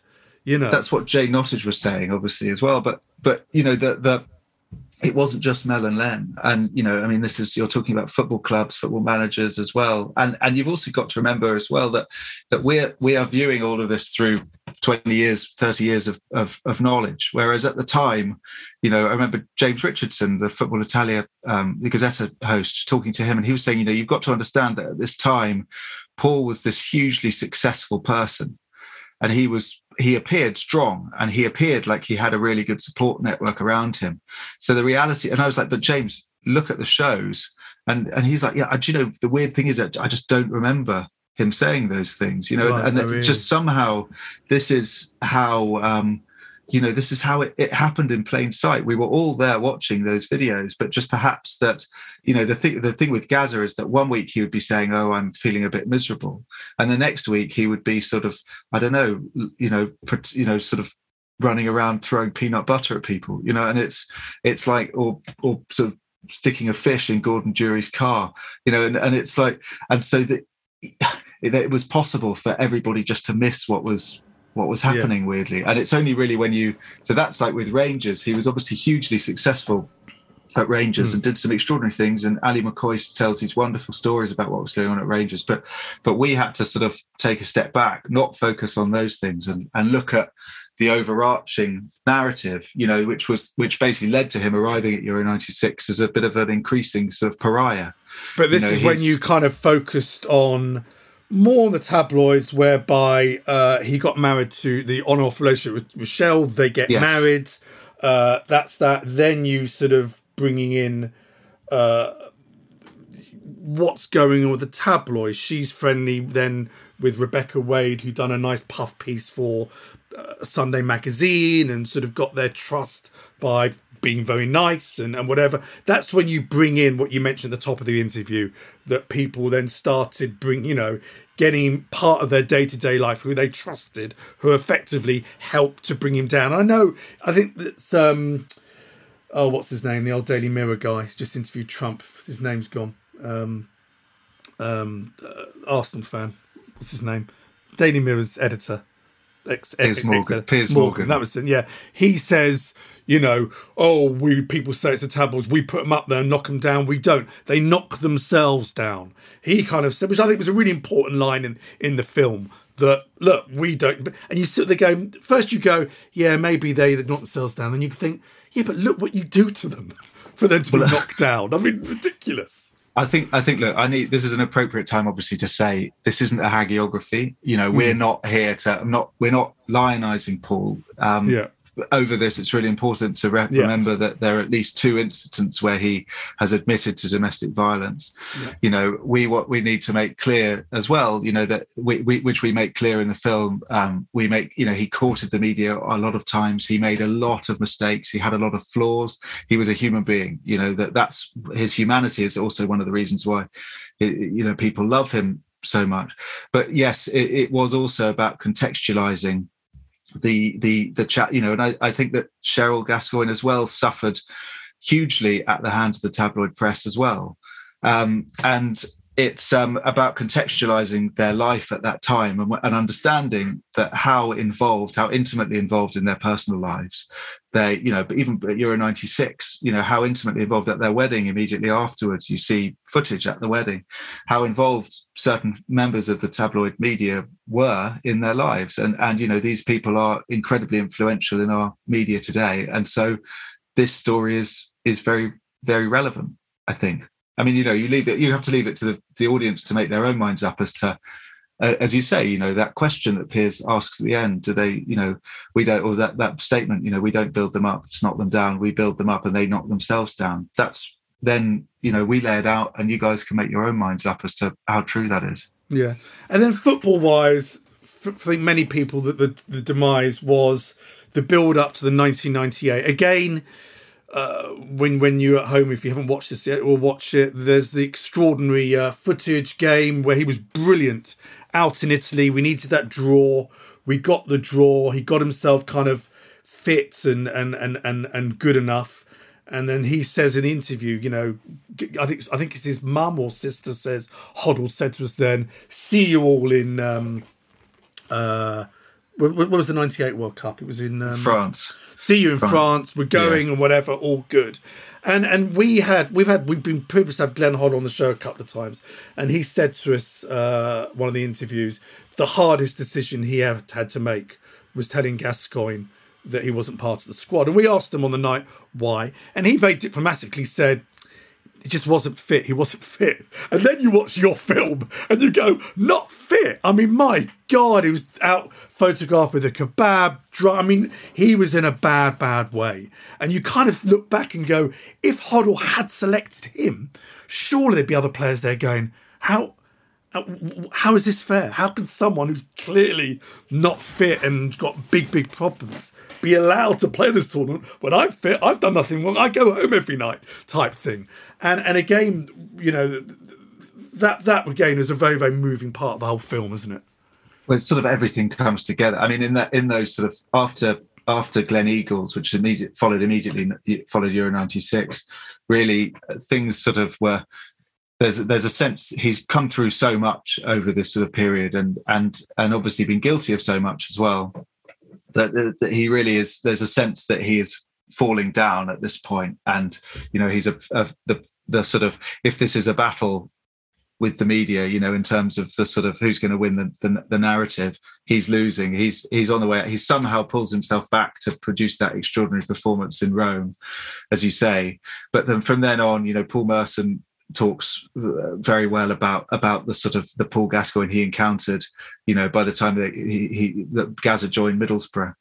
you know. that's what Jane Nottage was saying, obviously as well. But but you know the the it wasn't just Mel and Len, and you know I mean this is you're talking about football clubs, football managers as well, and and you've also got to remember as well that that we're we are viewing all of this through 20 years 30 years of, of, of knowledge. Whereas at the time you know i remember james richardson the football italia um, the gazzetta host talking to him and he was saying you know you've got to understand that at this time paul was this hugely successful person. And he was he appeared strong and he appeared like he had a really good support network around him so the reality and i was like but james look at the shows and and he's like yeah do you know the weird thing is that i just don't remember him saying those things you know Right, and really? just somehow this is how um you know this is how it, it happened in plain sight. We were all there watching those videos but just perhaps that you know the thing the thing with gazza is that one week he would be saying oh i'm feeling a bit miserable and the next week he would be sort of i don't know you know you know sort of running around throwing peanut butter at people you know and it's it's like or or sort of sticking a fish in gordon Durie's car you know and, and it's like and so [SIGHS] that it was possible for everybody just to miss what was what was Yeah. happening weirdly and it's only really when you so that's like with rangers he was obviously hugely successful at Rangers Mm. and did some extraordinary things. And Ally McCoist tells these wonderful stories about what was going on at Rangers. But but we had to sort of take a step back, not focus on those things, and and look at the overarching narrative, you know, which was which basically led to him arriving at Euro '96 as a bit of an increasing sort of pariah. But this you know, is when you kind of focused on more on the tabloids, whereby uh, he got married to the on-off relationship with Michelle. They get Yes. married. Uh, that's that. Then you sort of bringing in uh, what's going on with the tabloids. She's friendly then with Rebekah Wade, who done a nice puff piece for uh, Sunday Magazine and sort of got their trust by being very nice and, and whatever. That's when you bring in what you mentioned at the top of the interview that people then started bring, you know, getting part of their day to day life who they trusted, who effectively helped to bring him down. I know. I think that's um, oh, what's his name? The old Daily Mirror guy just interviewed Trump. His name's gone. Um, um, uh, Arsenal fan. What's his name? Daily Mirror's editor. Ex, Piers Morgan. Piers Morgan. That was. Yeah, he says, you know, oh, we people say it's the tabloids. We put them up there and knock them down. We don't. They knock themselves down. He kind of said, which I think was a really important line in in the film. That look, we don't. And you sit there going, first you go, yeah, maybe they that knock themselves down. Then you think, yeah, but look what you do to them [LAUGHS] for them to be knocked down. I mean, ridiculous. I think I think look, I need this is an appropriate time obviously to say this isn't a hagiography. You know, we're Mm. not here to I'm not we're not lionizing Paul. Um Yeah. Over this it's really important to re- Yeah. remember that there are at least two incidents where he has admitted to domestic violence. Yeah. You know, we what we need to make clear as well, you know, that we, we which we make clear in the film, um, we make, you know, he courted the media a lot of times. He made a lot of mistakes. He had a lot of flaws. He was a human being, you know, that that's his humanity is also one of the reasons why, it, you know, people love him so much. But yes, it, it was also about contextualizing the the the chat you know and I, I think that cheryl gascoigne as well suffered hugely at the hands of the tabloid press as well. Um and it's um, about contextualizing their life at that time and, and understanding that how involved how intimately involved in their personal lives. They you know but even at euro 96 you know how intimately involved at their wedding immediately afterwards. You see footage at the wedding. How involved certain members of the tabloid media were in their lives. And and you know these people are incredibly influential in our media today. And so this story is is very very relevant i think i mean you know you leave it you have to leave it to the, the audience to make their own minds up as to uh, as you say you know that question that piers asks at the end do they you know we don't or that that statement you know we don't build them up to knock them down we build them up and they knock themselves down. That's then you know we lay it out and you guys can make your own minds up as to how true that is. Yeah, and then football wise, I think many people that the, the demise was the build up to the 1998. Again, uh, when when you're at home, if you haven't watched this yet, or watch it, there's the extraordinary uh, footage game where he was brilliant out in Italy. We needed that draw. We got the draw. He got himself kind of fit and and and and, and good enough. And then he says in the interview, you know, I think I think it's his mum or sister says Hoddle said to us then, "See you all in um, uh, what, what was the '98 World Cup? It was in um, france see you in France. France. We're going Yeah. and whatever, all good. And and we had we've had we've been privileged to have Glenn Hoddle on the show a couple of times, and he said to us uh, one of the interviews the hardest decision he ever had to make was telling Gascoigne that he wasn't part of the squad. And we asked him on the night why, and he very diplomatically said he just wasn't fit. He wasn't fit. And then you watch your film and you go, not fit. I mean, my God, he was out photographed with a kebab. I mean, he was in a bad, bad way. And you kind of look back and go, if Hoddle had selected him, surely there'd be other players there going, how. How- How is this fair? How can someone who's clearly not fit and got big, big problems be allowed to play this tournament when I'm fit? I've done nothing wrong. I go home every night, type thing. And and again, you know, that that again is a very very moving part of the whole film, isn't it? well, it's sort of everything comes together. I mean, in that in those sort of after after Gleneagles, which immediate followed immediately followed Euro '96, really uh, things sort of were. There's there's a sense he's come through so much over this sort of period, and and and obviously been guilty of so much as well. That, that, he really is. There's a sense that he is falling down at this point, and you know he's a, a the the sort of if this is a battle with the media, you know, in terms of the sort of who's going to win the, the the narrative. He's losing. He's he's on the way. He somehow pulls himself back to produce that extraordinary performance in Rome, as you say. But then from then on, you know, Paul Merson talks uh, very well about about the sort of the Paul Gascoigne he encountered. You know, by the time that he, he that Gazza joined Middlesbrough,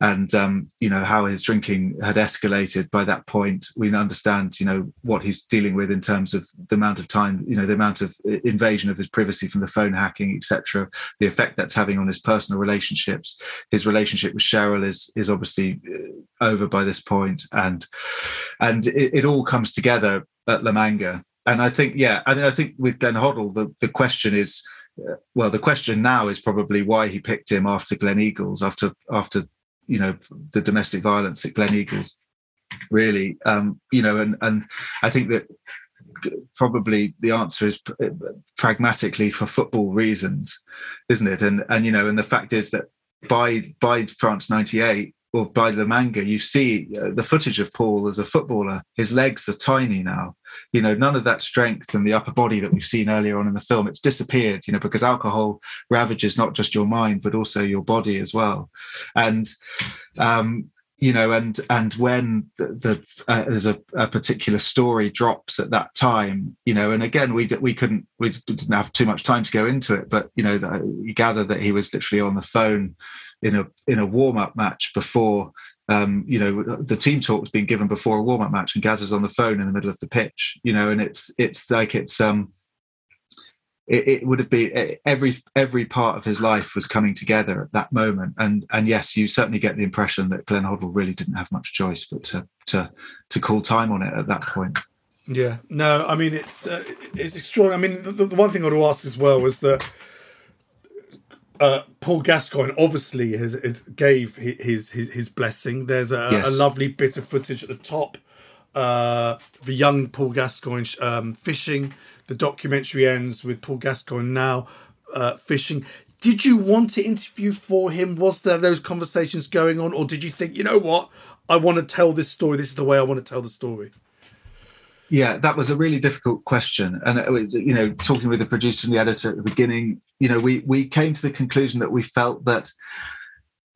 and um, you know how his drinking had escalated by that point. We understand, you know, what he's dealing with in terms of the amount of time, you know, the amount of invasion of his privacy from the phone hacking, etc. The effect that's having on his personal relationships. His relationship with Cheryl is is obviously uh, over by this point, and and it, it all comes together at La Manga. And I think, yeah, I mean, I think with Glenn Hoddle, the, the question is, uh, well, the question now is probably why he picked him after Gleneagles, after after you know the domestic violence at Gleneagles. Really, um, you know, and and I think that probably the answer is pragmatically for football reasons, isn't it? And and you know, and the fact is that by by France '98 or by the manga, you see uh, the footage of Paul as a footballer. His legs are tiny now. You know, none of that strength and the upper body that we've seen earlier on in the film, it's disappeared, you know, because alcohol ravages not just your mind, but also your body as well. And, um, you know, and and when the, the uh, there's a, a, particular story drops at that time, you know, and again we we couldn't we didn't have too much time to go into it, but you know, the, you gather that he was literally on the phone in a in a warm up match before. Um, you know, the team talk was being given before a warm up match, and Gazza's on the phone in the middle of the pitch. You know, and it's it's like it's um it, it, would have been every every part of his life was coming together at that moment and and yes you certainly get the impression that glenn hoddle really didn't have much choice but to to to call time on it at that point yeah no i mean it's uh, it's extraordinary i mean the, the, one thing i would ask as well was that uh, Paul Gascoigne obviously has, gave his, his his blessing. There's a, yes. a lovely bit of footage at the top. Uh, the young Paul Gascoigne um, fishing the documentary ends with Paul Gascoigne now uh, fishing. Did you want to interview for him? Was there those conversations going on, or did you think, you know what, I want to tell this story. This is the way I want to tell the story. Yeah, that was a really difficult question, and uh, you know, talking with the producer and the editor at the beginning, you know, we we came to the conclusion that we felt that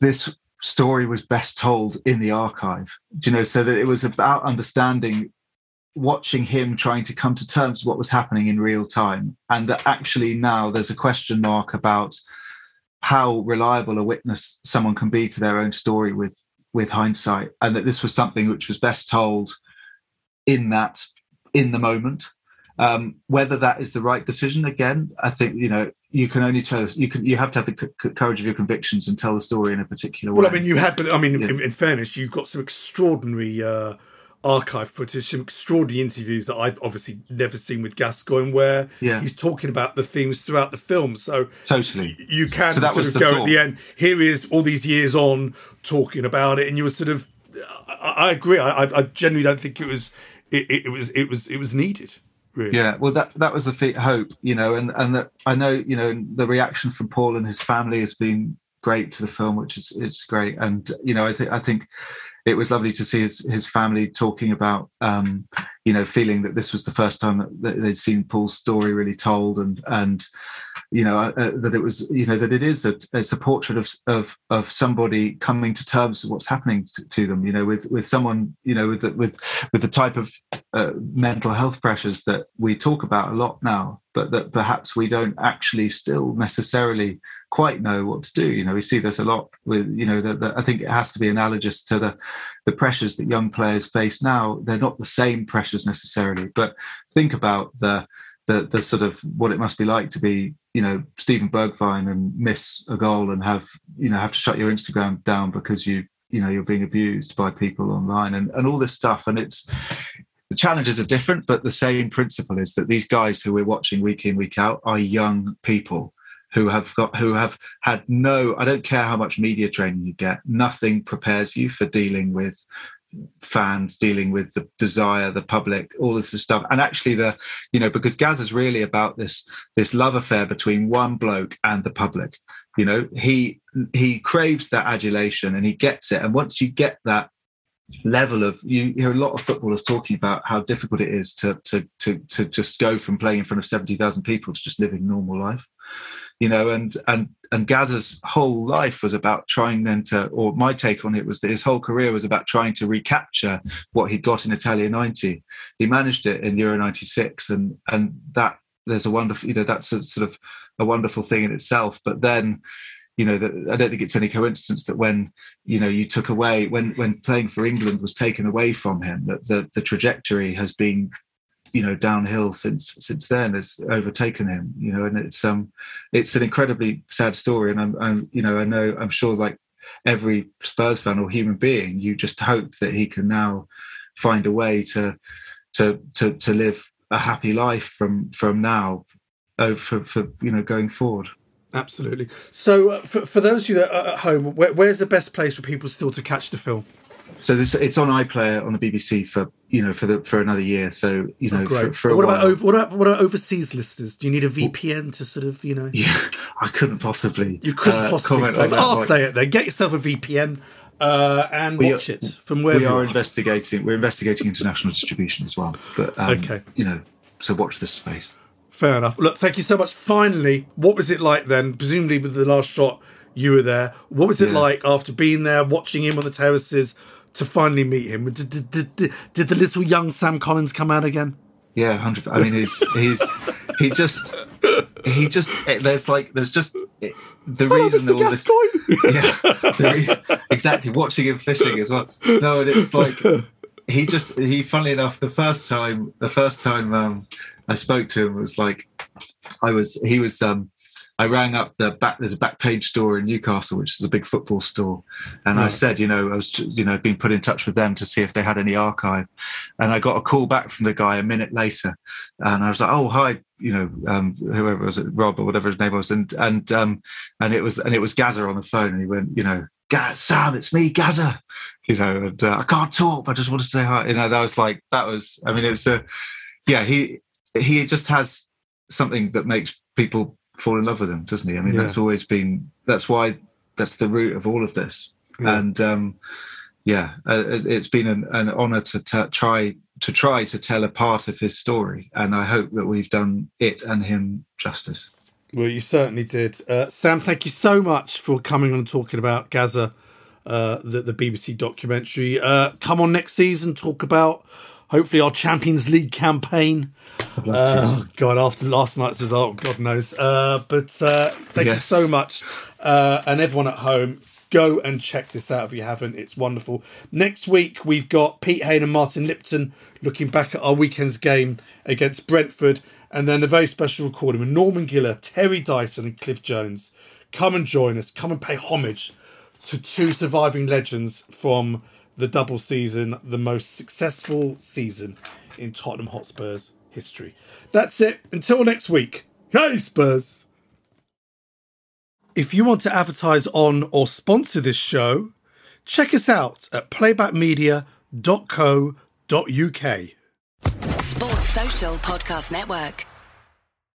this story was best told in the archive. You know, so that it was about understanding watching him trying to come to terms with what was happening in real time and that actually now there's a question mark about how reliable a witness someone can be to their own story with with hindsight and that this was something which was best told in that in the moment um, whether that is the right decision again i think you know you can only tell you can you have to have the c- courage of your convictions and tell the story in a particular way well i mean you had but i mean yeah. in, in, fairness you've got some extraordinary uh archive footage, some extraordinary interviews that I've obviously never seen with Gascoigne, where yeah. he's talking about the themes throughout the film. So totally, you can so sort of go thought. at the end. Here he is, all these years on, talking about it, and you were sort of. I, I agree. I, I genuinely don't think it was. It, it, was. It was. It was needed. Really. Yeah, well, that that was the hope, you know, and and that I know, you know, the reaction from Paul and his family has been great to the film, which is it's great, and you know, I think I think it was lovely to see his, his family talking about, um, you know, feeling that this was the first time that, they'd seen Paul's story really told, and and you know uh, uh, that it was, you know, that it is a it's a portrait of of of somebody coming to terms with what's happening to, to them, you know, with with someone, you know, with the, with with the type of uh, mental health pressures that we talk about a lot now, but that perhaps we don't actually still necessarily quite know what to do. You know, we see this a lot with, you know, that I think it has to be analogous to the the pressures that young players face now. They're not the same pressures necessarily, but think about the the the sort of what it must be like to be, you know, Steven Bergwijn and miss a goal and have, you know, have to shut your Instagram down because you you know you're being abused by people online and, and all this stuff. And it's the challenges are different but the same principle is that these guys who we're watching week in week out are young people who have got who have had no i don't care how much media training you get nothing prepares you for dealing with fans dealing with the desire the public all this stuff. And actually the you know because gaz is really about this this love affair between one bloke and the public. You know he he craves that adulation and he gets it. And once you get that level of you hear a lot of footballers talking about how difficult it is to to to to just go from playing in front of 70,000 people to just living normal life you know, and and and Gazza's whole life was about trying then to, or my take on it was that his whole career was about trying to recapture what he'd got in Italia '90. He managed it in Euro '96, and and that there's a wonderful, you know, that's a sort of a wonderful thing in itself. But then you know that I don't think it's any coincidence that when you know you took away when when playing for England was taken away from him that the the trajectory has been you know downhill since since then has overtaken him you know and it's um it's an incredibly sad story. And I'm, I'm you know i know i'm sure like every spurs fan or human being you just hope that he can now find a way to to to to live a happy life from from now over for, for you know going forward. Absolutely. So uh, for, for those of you that are at home where, where's the best place for people still to catch the film so this it's on iPlayer on the BBC for you know for the for another year. So you know, oh, for, for what about over, what about what about overseas listeners? Do you need a VPN to sort of you know? [LAUGHS] Yeah, I couldn't possibly. You couldn't uh, possibly. Say, I'll point. say it then. Get yourself a VPN. Uh, and we watch are, it from where we are, are investigating. We're investigating international distribution as well, but um, okay, you know, so watch this space. Fair enough. Look, thank you so much. Finally, what was it like then? Presumably, with the last shot, you were there. What was it Yeah. like after being there, watching him on the terraces, to finally meet him? Did, did, did, did, the little young Sam Collins come out again? Yeah, hundred. I mean, he's he's he just he just there's like there's just the Oh, reason all this. Yeah, re- exactly. Watching him fishing as well. No, and it's like he just he. Funnily enough, the first time the first time um, I spoke to him was like I was he was um I rang up the back. There's a back page store in Newcastle, which is a big football store, and I said, you know, I was, you know, been put in touch with them to see if they had any archive, and I got a call back from the guy a minute later, and I was like, oh hi, you know, um, whoever was it, Rob or whatever his name was, and and um, and it was and it was Gazza on the phone, and he went, you know, Gaz, Sam, it's me, Gazza, you know, and uh, I can't talk, but I just want to say hi, you know. That was like that was, I mean, it was a, yeah, he he just has something that makes people fall in love with him, doesn't he? I mean, Yeah. that's always been that's why that's the root of all of this, Yeah. and um, yeah, uh, it- it's been an, an honor to t- try to try to tell a part of his story, and I hope that we've done it and him justice. Well, you certainly did. Uh, Sam, thank you so much for coming on and talking about Gazza, uh, the, the BBC documentary. Uh, come on next season, talk about hopefully our Champions League campaign. Oh, God, after last night's result, God knows. Uh, but uh, thank you so much. Uh, and everyone at home, go and check this out if you haven't. It's wonderful. Next week, we've got Pete Hayne and Martin Lipton looking back at our weekend's game against Brentford. And then a very special recording with Norman Giller, Terry Dyson, and Cliff Jones. Come and join us. Come and pay homage to two surviving legends from the double season, the most successful season in Tottenham Hotspur's history. That's it. Until next week. Hey, Spurs! If you want to advertise on or sponsor this show, check us out at playbackmedia.co.uk. Sports Social Podcast Network.